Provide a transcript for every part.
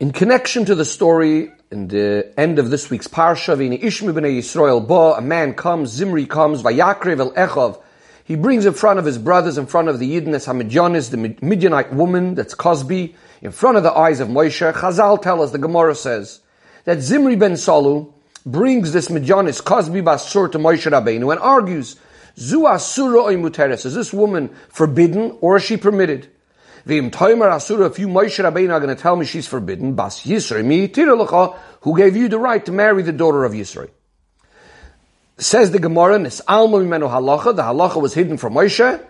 In connection to the story in the end of this week's parsha, Vini Ishmi b'nei Yisrael ba, a man comes, Zimri comes, Vayakrev el Echov. He brings in front of his brothers, in front of the Yidden as Hamidyanis, the Midianite woman, that's Kozbi, in front of the eyes of Moshe. Chazal tell us, the Gemara says, that Zimri ben Salu brings this Midianis, Kozbi Basur to Moshe Rabbeinu and argues, Zu Asura is this woman forbidden or is she permitted? V'im toimer asura, if you Moshe Rabbeinu are going to tell me she's forbidden, bas Yisrei mi tiralacha, who gave you the right to marry the daughter of Yisrei? Says the Gemara, Nis alma mimenu halacha, the halacha was hidden from Moshe.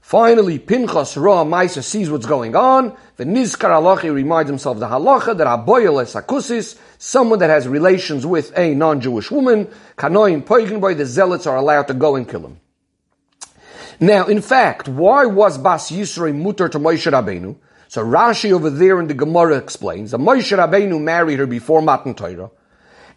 Finally, Pinchas Ra Maisa sees what's going on. The Nizkar halacha reminds himself of the halacha that Aboyel Sakusis, someone that has relations with a non-Jewish woman, Kanoim Poigenboy, the zealots are allowed to go and kill him. Now, in fact, why was Bas Yisrei mutter to Moshe Rabbeinu? So Rashi over there in the Gemara explains that Moshe Rabbeinu married her before Matan Torah.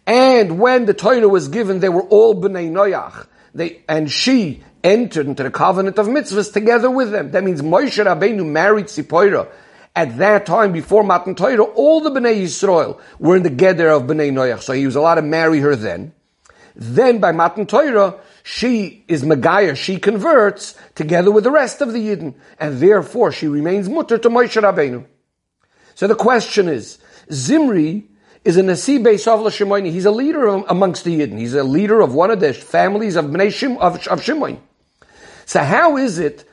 And when the Torah was given, they were all Bnei Noach. They, and she entered into the covenant of mitzvahs together with them. That means Moshe Rabbeinu married Tzipora. At that time, before Matan Torah, all the Bnei Yisrael were in the Geder of Bnei Noach. So he was allowed to marry her then. Then by Matan Torah, she is Megaya, she converts together with the rest of the Yidden, and therefore she remains mutter to Moshe Rabbeinu. So the question is, Zimri is a Nasi Beis Shimoini. He's a leader amongst the Yidden. He's a leader of one of the families of Bnei Shim, of, of Shimoin. So how is it,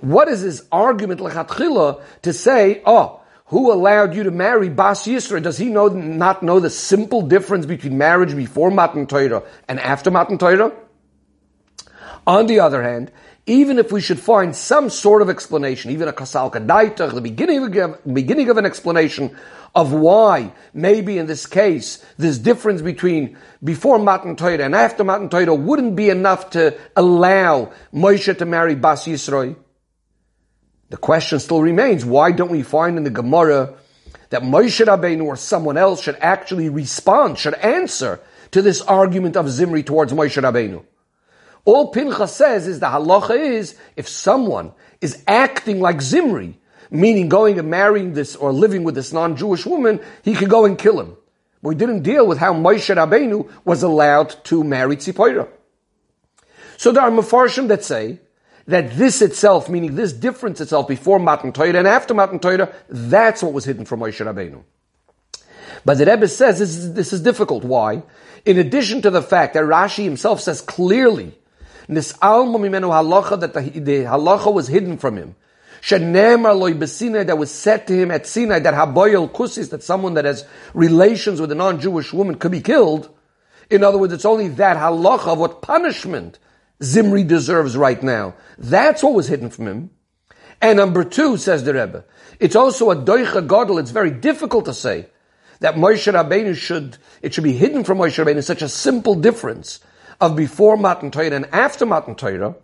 what is his argument, Lechatchila, to say, oh, who allowed you to marry Bas Yisra? Does he know, not know the simple difference between marriage before Matan Torah and after Matan Torah? On the other hand, even if we should find some sort of explanation, even a kasal kadaitach, the beginning of, beginning of an explanation of why maybe in this case this difference between before Matan Torah and after Matan Torah wouldn't be enough to allow Moshe to marry Bas Yisroi. The question still remains, why don't we find in the Gemara that Moshe Rabbeinu or someone else should actually respond, should answer to this argument of Zimri towards Moshe Rabbeinu? All Pinchas says is the halacha is if someone is acting like Zimri, meaning going and marrying this or living with this non-Jewish woman, he could go and kill him. We didn't deal with how Moshe Rabbeinu was allowed to marry Tzipora. So there are mafarshim that say that this itself, meaning this difference itself before Matan Torah and after Matan Torah, that's what was hidden from Moshe Rabbeinu. But the Rebbe says this is, this is difficult. Why? In addition to the fact that Rashi himself says clearly this alma mimenu halacha that the, the halacha was hidden from him. Shenemar loy besinai that was said to him at Sinai that haboyel kusis that someone that has relations with a non-Jewish woman could be killed. In other words, it's only that halacha of what punishment Zimri deserves right now. That's what was hidden from him. And number two, says the Rebbe, it's also a doicha godel. It's very difficult to say that Moshe Rabbeinu should, it should be hidden from Moshe Rabbeinu. It's such a simple difference of before Matan Torah and after Matan Torah.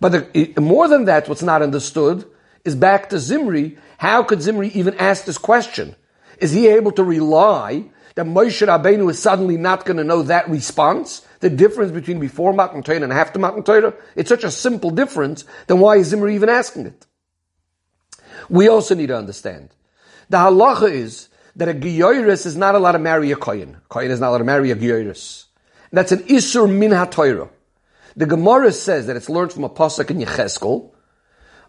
But the, more than that, what's not understood is back to Zimri. How could Zimri even ask this question? Is he able to rely that Moshe Rabbeinu is suddenly not going to know that response? The difference between before Matan Torah and after Matan Torah? It's such a simple difference, then why is Zimri even asking it? We also need to understand. The halacha is that a Giyoris is not allowed to marry a Kohen. Kohen is not allowed to marry a Giyoris. That's an Isur min HaTorah. The Gemara says that it's learned from a pasuk in Yecheskel,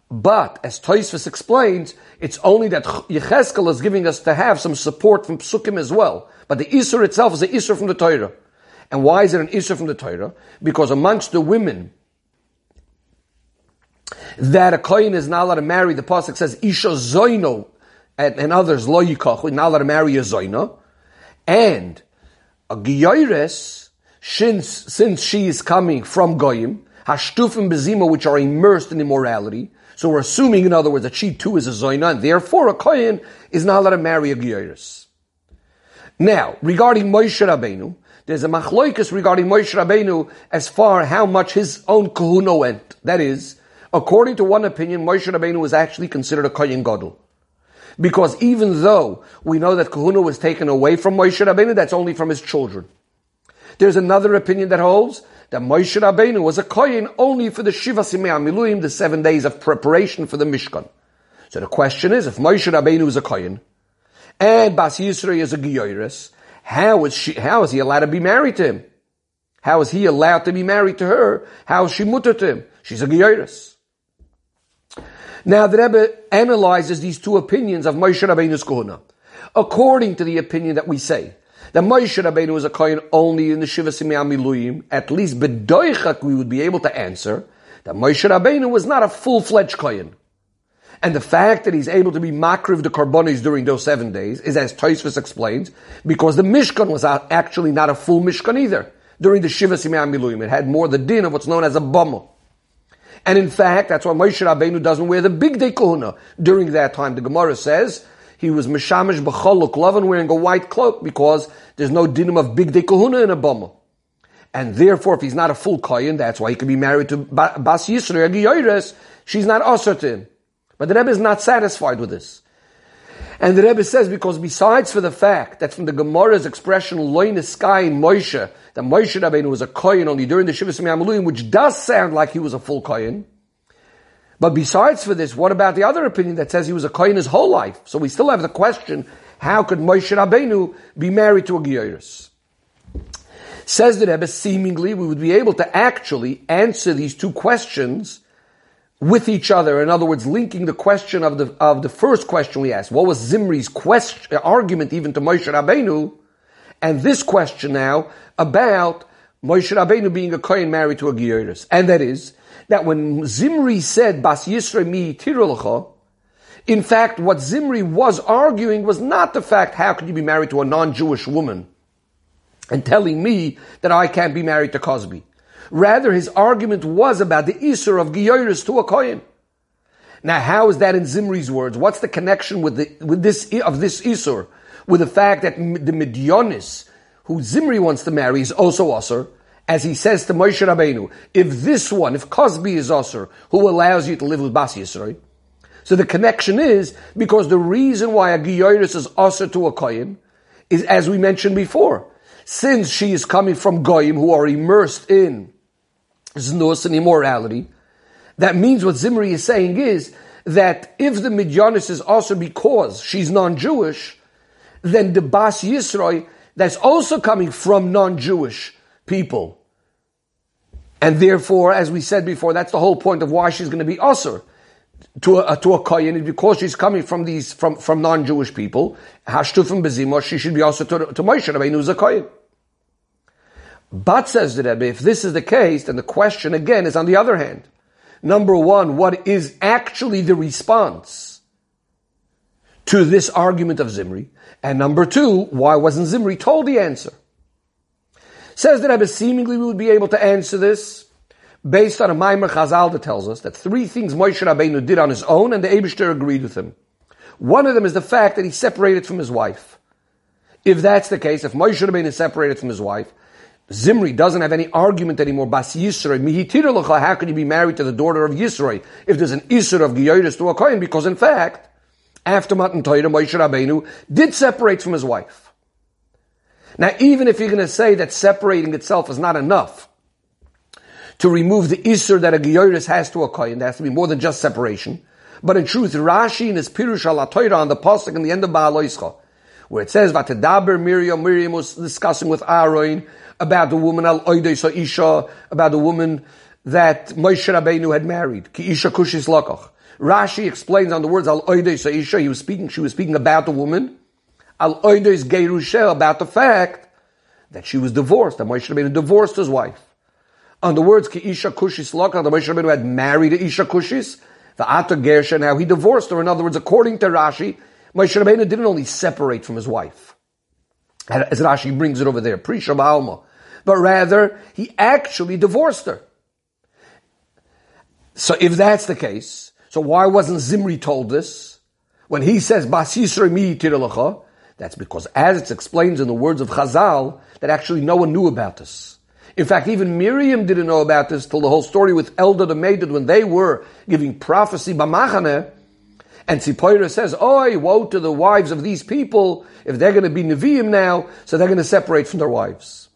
but as Toisvis explains, it's only that Yecheskel is giving us to have some support from Psukim as well. But the Isur itself is an Isur from the Torah. And why is it an Isur from the Torah? Because amongst the women that a Kohen is not allowed to marry, the pasuk says Isha Zoino, and, and others Lo Yikach, not allowed to marry a Zoino, and a Giyaires, since, since she is coming from Goyim, Hashtufim Bezima, which are immersed in immorality, so we're assuming, in other words, that she too is a Zoina, and therefore a Kohen is not allowed to marry a Gyoris. Now, regarding Moshe Rabbeinu, there's a machloikus regarding Moshe Rabbeinu as far how much his own kahuna went. That is, according to one opinion, Moshe Rabbeinu was actually considered a Kohen Gadol. Because even though we know that kahuna was taken away from Moshe Rabbeinu, that's only from his children. There's another opinion that holds that Moshe Rabbeinu was a kohen only for the Shiva Simei Miluim, the seven days of preparation for the Mishkan. So the question is, if Moshe Rabbeinu is a kohen, and Bas Yisrael is a Giyoris, how is she, how is he allowed to be married to him? How is he allowed to be married to her? How is she mutter to him? She's a Giyoris. Now the Rebbe analyzes these two opinions of Moshe Rabbeinu's Kohuna. According to the opinion that we say, that Moshe Rabbeinu was a Kohen only in the Shiva Simei Miluyim, at least Bedoichak we would be able to answer that Moshe Rabbeinu was not a full-fledged Kohen. And the fact that he's able to be makriv the karbonis during those seven days is, as Toisvis explains, because the Mishkan was actually not a full Mishkan either. During the Shiva Simei Miluyim, it had more the din of what's known as a bama. And in fact, that's why Moshe Rabbeinu doesn't wear the big day during that time. The Gemara says he was mishamish b'choluk lovin wearing a white cloak because there's no dinim of big day kahuna in a bama. And therefore, if he's not a full kohen, that's why he could be married to Bas Yisrael, she's not usher to him. But the Rebbe is not satisfied with this. And the Rebbe says, because besides for the fact that from the Gemara's expression, loin sky in Moshe, that Moshe Rabbeinu was a Kohen only during the Shiva Maluim, which does sound like he was a full Kohen. But besides for this, what about the other opinion that says he was a Kohen his whole life? So we still have the question, how could Moshe Rabbeinu be married to a Geiris? Says the Rebbe, seemingly we would be able to actually answer these two questions with each other. In other words, linking the question of the, of the first question we asked. What was Zimri's question, argument even to Moshe Rabbeinu? And this question now about Moshe Rabbeinu being a Kohen married to a Gioris. And that is, that when Zimri said, Bas Yisra mi tirulcha, in fact, what Zimri was arguing was not the fact, how could you be married to a non-Jewish woman? And telling me that I can't be married to Kozbi. Rather, his argument was about the Isur of Giyoris to a Kohen. Now, how is that in Zimri's words? What's the connection with, the, with this, of this Isur? With the fact that the Midyonis, who Zimri wants to marry, is also Asur, as he says to Moshe Rabbeinu, if this one, if Kozbi is Asur, who allows you to live with Basi Yisrael? So the connection is because the reason why a Giyoris is Asur to a Kohen is, as we mentioned before, since she is coming from Goyim who are immersed in znus and immorality, that means what Zimri is saying is that if the Midyanis is also because she's non-Jewish, then the Bas Yisroi that's also coming from non-Jewish people. And therefore, as we said before, that's the whole point of why she's going to be usher to a, to a kohen, because she's coming from these, from, from non-Jewish people. Hashtufim bezimah, she should be also to, to Moshe Rabbeinu, who's a kohen. But says the Rebbe, if this is the case, then the question again is on the other hand. Number one, what is actually the response to this argument of Zimri? And number two, why wasn't Zimri told the answer? Says the Rebbe, seemingly we would be able to answer this based on a Maimer Chazal that tells us that three things Moshe Rabbeinu did on his own and the Abishter agreed with him. One of them is the fact that he separated from his wife. If that's the case, if Moshe Rabbeinu is separated from his wife, Zimri doesn't have any argument anymore. Bas Yisroi, how can you be married to the daughter of Yisroi if there's an Isra of Giyoris to a Kohen? Because in fact, after Matan Torah, Moshe Rabbeinu did separate from his wife. Now, even if you're going to say that separating itself is not enough to remove the Isra that a Giyoris has to a Kohen, there has to be more than just separation. But in truth, Rashi in his Pirush al on the Pasuk in the end of Baal where it says, Vatedaber Miriam, Miriam was discussing with Aaron, about the woman al oides isha, about the woman that Moshe Rabbeinu had married. Ki isha kushis lakach. Rashi explains on the words al oides isha. He was speaking. She was speaking about the woman. Al oides gerusha about the fact that she was divorced. That Moshe Rabbeinu divorced his wife. On the words ki isha kushis lakach, that Moshe Rabbeinu had married isha kushis. The ata gersha. Now he divorced her. In other words, according to Rashi, Moshe Rabbeinu didn't only separate from his wife. As Rashi brings it over there, Prisha Ba'alma but rather he actually divorced her. So if that's the case, so why wasn't Zimri told this? When he says, Basisra mi that's because as it's explained in the words of Chazal, that actually no one knew about this. In fact, even Miriam didn't know about this till the whole story with Eldad and Medad when they were giving prophecy b'machane, and Tzipoira says, Oi, woe to the wives of these people, if they're going to be Nevi'im now, so they're going to separate from their wives.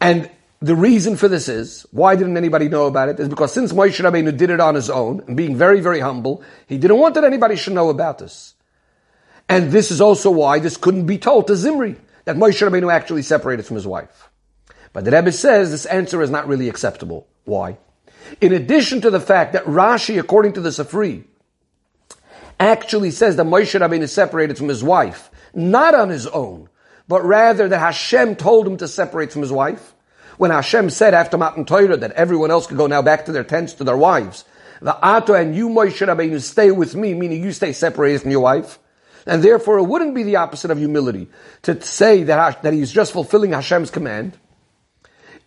And the reason for this is, why didn't anybody know about it? Is because since Moshe Rabbeinu did it on his own, and being very, very humble, he didn't want that anybody should know about this. And this is also why this couldn't be told to Zimri, that Moshe Rabbeinu actually separated from his wife. But the Rebbe says this answer is not really acceptable. Why? In addition to the fact that Rashi, according to the Sifri, actually says that Moshe Rabbeinu separated from his wife, not on his own, but rather that Hashem told him to separate from his wife. When Hashem said after Matan Torah that everyone else could go now back to their tents, to their wives, the Ato and you, Moshe Rabbeinu, stay with me, meaning you stay separated from your wife. And therefore it wouldn't be the opposite of humility to say that, that he's just fulfilling Hashem's command.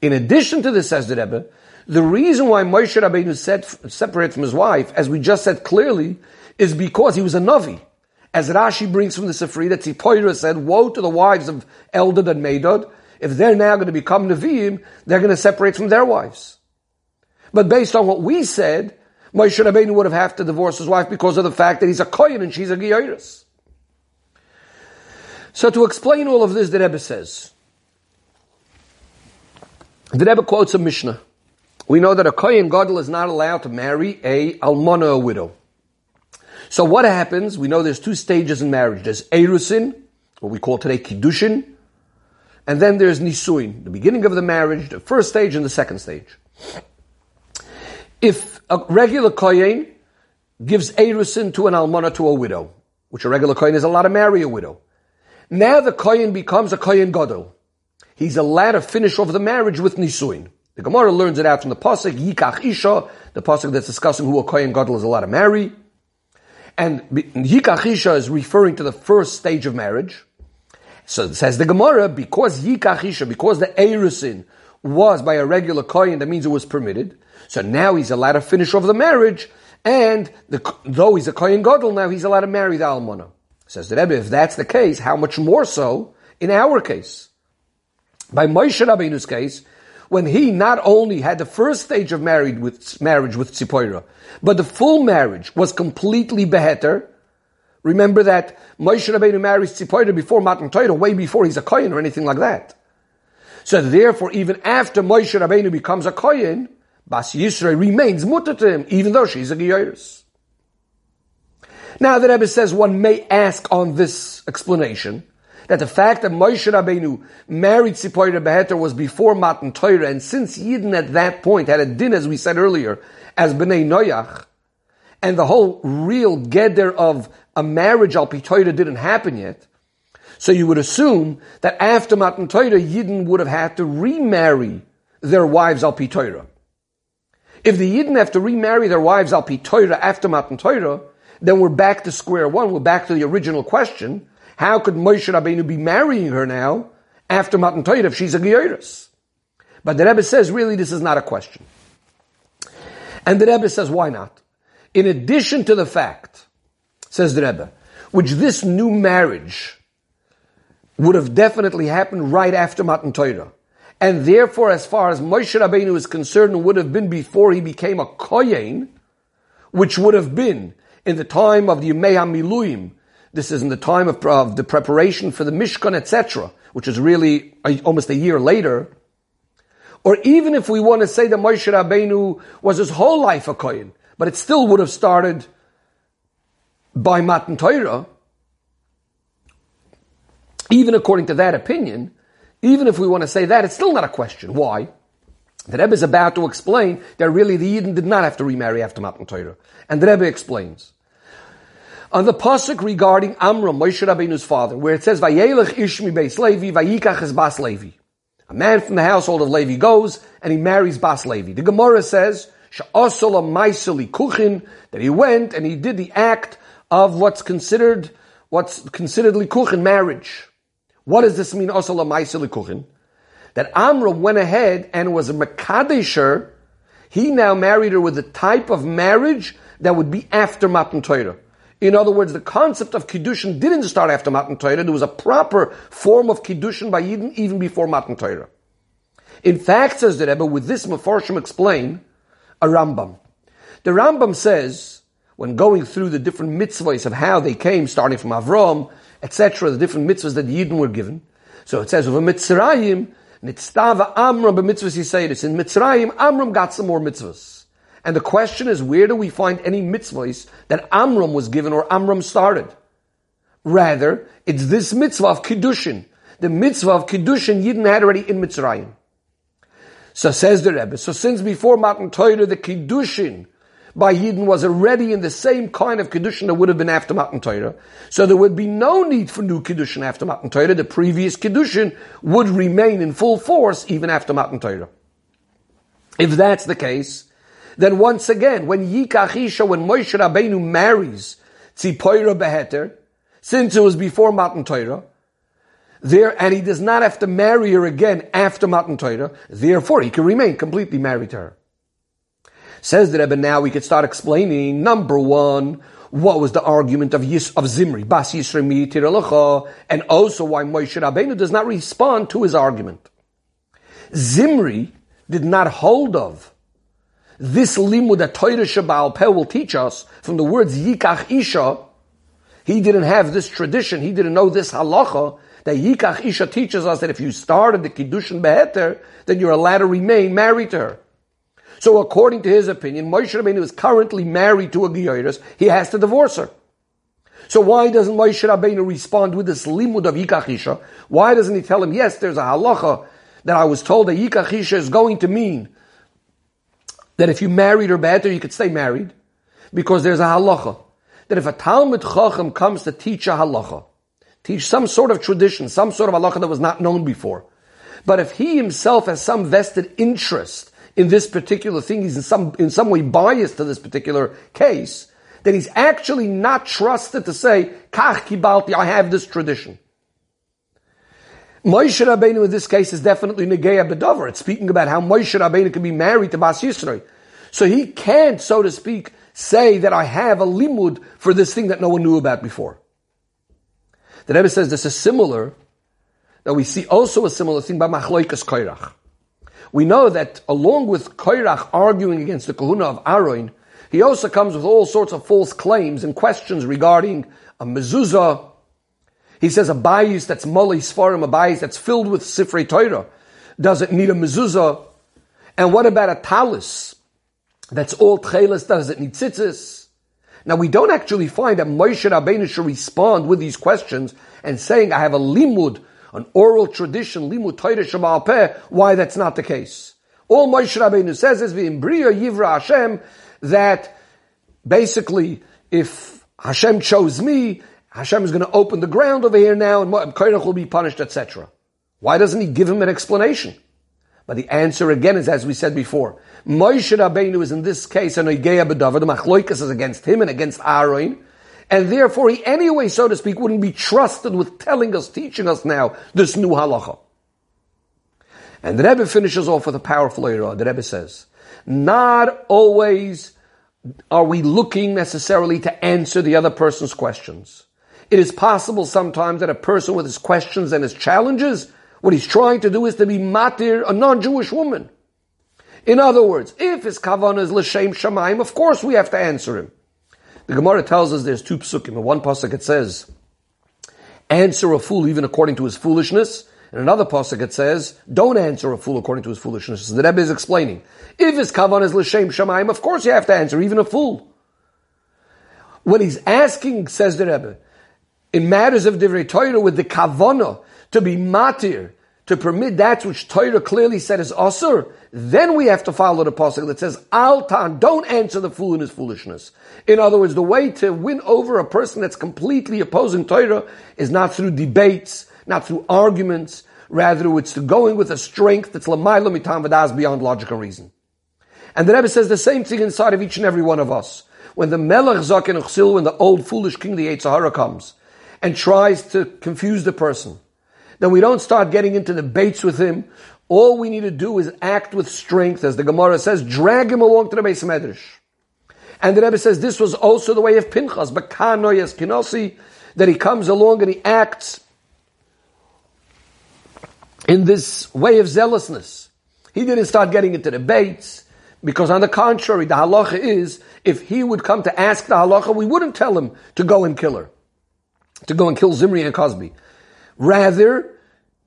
In addition to this, says the Rebbe, the reason why Moshe Rabbeinu said, separated from his wife, as we just said clearly, is because he was a Navi. As Rashi brings from the Sifri, that Tzipoira said, woe to the wives of Eldad and Medad. If they're now going to become Nevi'im, they're going to separate from their wives. But based on what we said, Moshe Rabbeinu would have have to divorce his wife because of the fact that he's a Kohen and she's a Geiris. So to explain all of this, the Rebbe says, the Rebbe quotes a Mishnah. We know that a Kohen Gadol is not allowed to marry a Almana, widow. So what happens? We know there's two stages in marriage. There's Erusin, what we call today Kiddushin, and then there's Nisuin, the beginning of the marriage, the first stage and the second stage. If a regular Kohen gives Erusin to an Almana, to a widow, which a regular Kohen is allowed to marry a widow, now the Kohen becomes a Kohen Gadol. He's allowed to finish off the marriage with Nisuin. The Gemara learns it out from the Pasuk, Yikach Isha, the Pasuk that's discussing who a Kohen Gadol is allowed to marry. And Yikach Isha is referring to the first stage of marriage. So it says the Gemara, because Yikach Isha, because the Erusin was by a regular Kohen, that means it was permitted. So now he's allowed to finish off the marriage, and the, though he's a Kohen Gadol, now he's allowed to marry the Almana. Says the Rebbe, if that's the case, how much more so in our case? By Moshe Rabbeinu's case, when he not only had the first stage of married with, marriage with Tzipora, but the full marriage was completely beheter. Remember that Moshe Rabbeinu marries Tzipora before Matan Torah, way before he's a Kohen or anything like that. So therefore, even after Moshe Rabbeinu becomes a Kohen, Bas Yisrael remains mutter to him, even though she's a Geyeris. Now the Rebbe says one may ask on this explanation, that the fact that Moshe Rabbeinu married Tzipora Beheter was before Matan Torah, and since Yidden at that point had a din, as we said earlier, as Bnei Noyach, and the whole real geder of a marriage al Torah didn't happen yet, so you would assume that after Matan Torah, Yidden would have had to remarry their wives al Torah. If the Yidden have to remarry their wives al Torah after Matan Torah, then we're back to square one. We're back to the original question how could Moshe Rabbeinu be marrying her now after Matan Torah if she's a Geyeris? But the Rebbe says, really, this is not a question. And the Rebbe says, why not? In addition to the fact, says the Rebbe, which this new marriage would have definitely happened right after Matan Torah. And therefore, as far as Moshe Rabbeinu is concerned, would have been before he became a Kohen, which would have been in the time of the Yemei HaMiluim, this is in the time of, of the preparation for the Mishkan, etc., which is really almost a year later. Or even if we want to say that Moshe Rabbeinu was his whole life a Kohen, but it still would have started by Matan Torah, even according to that opinion, even if we want to say that, it's still not a question. Why? The Rebbe is about to explain that really the Eden did not have to remarry after Matan Torah. And the Rebbe explains on the pasuk regarding Amram, Moshe Rabbeinu's father, where it says, "Vayelech Ishmi Beis Levi, Vayikach es Bas Levi." A man from the household of Levi goes and he marries Bas Levi. The Gemara says, "Sha'asala Maiseli Kuchin," that he went and he did the act of what's considered what's considered likuchin marriage. What does this mean? Asala Maiseli Kuchin. That Amram went ahead and was a Makadesher. He now married her with the type of marriage that would be after Matan Torah. In other words, the concept of Kiddushin didn't start after Matan Torah. There was a proper form of Kiddushin by Yidden even before Matan Torah. In fact, says the Rebbe, with this Mefarshim explain a Rambam. The Rambam says, when going through the different mitzvahs of how they came, starting from Avram, etc., the different mitzvahs that the Yidden were given. So it says, of a Mitzrayim, Nitztava Amram b'mitzvahs Yisayris. In Mitzrayim, Amram got some more mitzvahs. And the question is, where do we find any mitzvahs that Amram was given or Amram started? Rather, it's this mitzvah of Kiddushin. The mitzvah of Kiddushin Yidden had already in Mitzrayim. So says the Rebbe, so since before Matan Torah, the Kiddushin by Yidden was already in the same kind of Kiddushin that would have been after Matan Torah, so there would be no need for new Kiddushin after Matan Torah. The previous Kiddushin would remain in full force even after Matan Torah. If that's the case, then once again, when Yikach Isha, when Moshe Rabbeinu marries Tzipoira Beheter, since it was before Matan Torah, there, and he does not have to marry her again after Matan Torah, therefore he can remain completely married to her. Says the Rebbe, now we could start explaining, number one, what was the argument of Yis, of Zimri, Bas Yisrael and also why Moshe Rabbeinu does not respond to his argument. Zimri did not hold of this limud that Torah Shabbal Peh will teach us from the words Yikach Isha. He didn't have this tradition. He didn't know this halacha that Yikach Isha teaches us that if you started the Kiddushin Beheter, then you're allowed to remain married to her. So according to his opinion, Moshe Rabbeinu is currently married to a Geiris. He has to divorce her. So why doesn't Moshe Rabbeinu respond with this limud of Yikach Isha? Why doesn't he tell him, yes, there's a halacha that I was told that Yikach Isha is going to mean that if you married or better, you could stay married? Because there's a halacha. That if a Talmud Chacham comes to teach a halacha, teach some sort of tradition, some sort of halacha that was not known before. But if he himself has some vested interest in this particular thing, he's in some, in some way biased to this particular case, that he's actually not trusted to say, Kach kibalti, I have this tradition. Moshe Rabbeinu in this case is definitely Negeya Bedover. It's speaking about how Moshe Rabbeinu can be married to Bas Yisrael. So he can't, so to speak, say that I have a limud for this thing that no one knew about before. The Rebbe says this is similar, that we see also a similar thing by Machloikas Koirach. We know that along with Koirach arguing against the kahuna of Aaron, he also comes with all sorts of false claims and questions regarding a mezuzah. He says a bayis that's moli sfarim, a bayis that's filled with sifrei Torah, does it need a mezuzah? And what about a talis that's all tchelis? Does it need tzitzis? Now we don't actually find that Moshe Rabbeinu should respond with these questions and saying, I have a limud, an oral tradition, limud Torah Shemal Peh, why that's not the case. All Moshe Rabbeinu says is, V'imbriya Yivra Hashem, that basically, if Hashem chose me, Hashem is going to open the ground over here now and Koirach will be punished, etc. Why doesn't he give him an explanation? But the answer again is as we said before. Moshe Rabbeinu is in this case an Oigeya B'davar. The Machloikas is against him and against Aaron. And therefore he anyway, so to speak, wouldn't be trusted with telling us, teaching us now this new halacha. And the Rebbe finishes off with a powerful era. The Rebbe says, not always are we looking necessarily to answer the other person's questions. It is possible sometimes that a person with his questions and his challenges what he's trying to do is to be matir, a non-Jewish woman. In other words, if his kavanah is l'shem shamayim, of course we have to answer him. The Gemara tells us there's two psukim. In one pasuk it says, answer a fool even according to his foolishness. In another pasuk it says, don't answer a fool according to his foolishness. The Rebbe is explaining. If his kavanah is l'shem shamayim, of course you have to answer, even a fool. When he's asking, says the Rebbe, in matters of divrei Torah with the kavanah to be matir, to permit that which Torah clearly said is asur, then we have to follow the pasuk that says al tan, don't answer the fool in his foolishness. In other words, the way to win over a person that's completely opposing Torah is not through debates, not through arguments, rather it's going with a strength that's lamayla mitam vadas beyond logical reason. And the Rebbe says the same thing inside of each and every one of us. When the Melech Zaken Uchsil, when the old foolish king, the Sahara comes and tries to confuse the person, then we don't start getting into debates with him. All we need to do is act with strength, as the Gemara says, drag him along to the of Medrash. And the Rebbe says this was also the way of Pinchas, Bakanoyas Kinosi, that he comes along and he acts in this way of zealousness. He didn't start getting into debates, because on the contrary, the halacha is, if he would come to ask the halacha, we wouldn't tell him to go and kill her, to go and kill Zimri and Kozbi. Rather,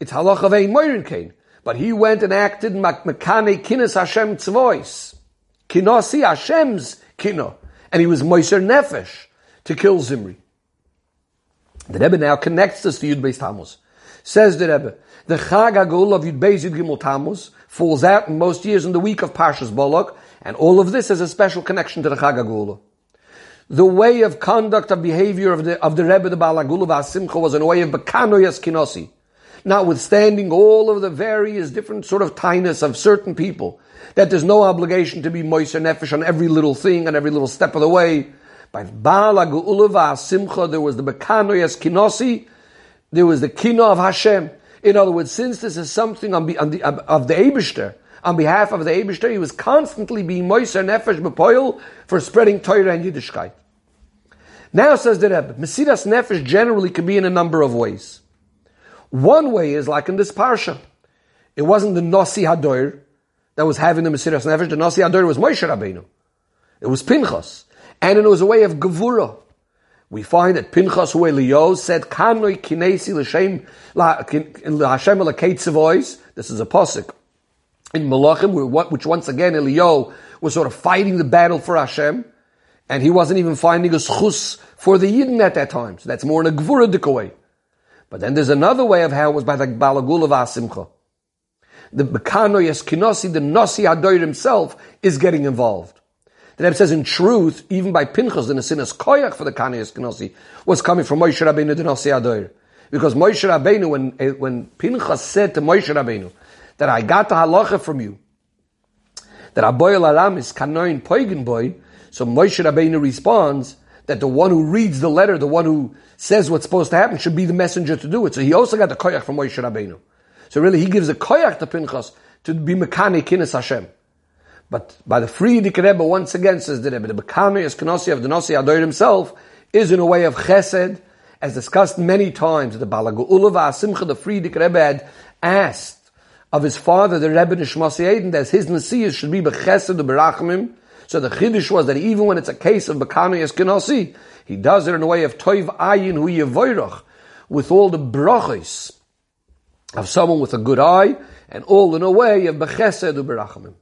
it's halacha vein moirin kain. But he went and acted makane kinas Hashem tzvois. Kinosi Hashem's kino. And he was moiser nefesh to kill Zimri. The Rebbe now connects us to Yud Beis Tammuz. Says the Rebbe, the Chag Agul of Yud Beis Yud Gimel falls out in most years in the week of Parshas Balak, and all of this has a special connection to the Chag Agul. The way of conduct of behavior of the, of the Rebbe, the Balagul of Asimcha, was in a way of Bekanoyas Kinosi. Notwithstanding all of the various different sort of tiness of certain people, that there's no obligation to be moiser nefesh on every little thing and every little step of the way. By Balagul of Asimcha, there was the Bekanoyas Kinosi, there was the Kino of Hashem. In other words, since this is something on, on the, of the Abishter, on behalf of the Abishter, he was constantly being Moiser Nefesh Bepoil for spreading Torah and Yiddishkeit. Now says the Rebbe, Mesiras Nefesh generally can be in a number of ways. One way is like in this Parsha. It wasn't the Nasi Hadoir that was having the Mesiras Nefesh. The Nasi Hadoir was Moshe Rabbeinu. It was Pinchas. And it was a way of Gevura. We find that Pinchas who Eliyahu said, Kanoi kinesi l'shem l'Hashem l'keitzavois. This is a posik in Malachim, which once again Eliyahu was sort of fighting the battle for Hashem, and he wasn't even finding a schus for the Yidden at that time. So that's more in a gvuradik way. But then there's another way of how it was by the Balagul of Asimcha. The Bekano Yeskinosi, the Nasi Adoir himself, is getting involved. The Rebbe says, in truth, even by Pinchas, the Nesinas Koyach for the Kaniyas Knossi was coming from Moshe Rabbeinu the Nasi Adoir. Because Moshe Rabbeinu, when, when Pinchas said to Moshe Rabbeinu, that I got the halacha from you, that Aboy Aram is Kanoin Poigen boy, so Moshe Rabbeinu responds that the one who reads the letter, the one who says what's supposed to happen, should be the messenger to do it. So he also got the koyach from Moshe Rabbeinu. So really, he gives a koyach to Pinchas to be mechanic kinis Hashem. But by the Frierdiker Rebbe, once again, says the Rebbe, the Bekami Eskenosi of the Nasi Adoir himself is in a way of chesed, as discussed many times. The Balagu Simcha, the Frierdiker Rebbe had asked of his father, the Rebbe Nishmasi Eden, that his Nasias should be Bechesed Berachmim. So the Chiddush was that even when it's a case of Bekami Eskenosi, he does it in a way of Toiv Ayin Hu Yevoirach, with all the brachis of someone with a good eye, and all in a way of Bechesed Berachmim.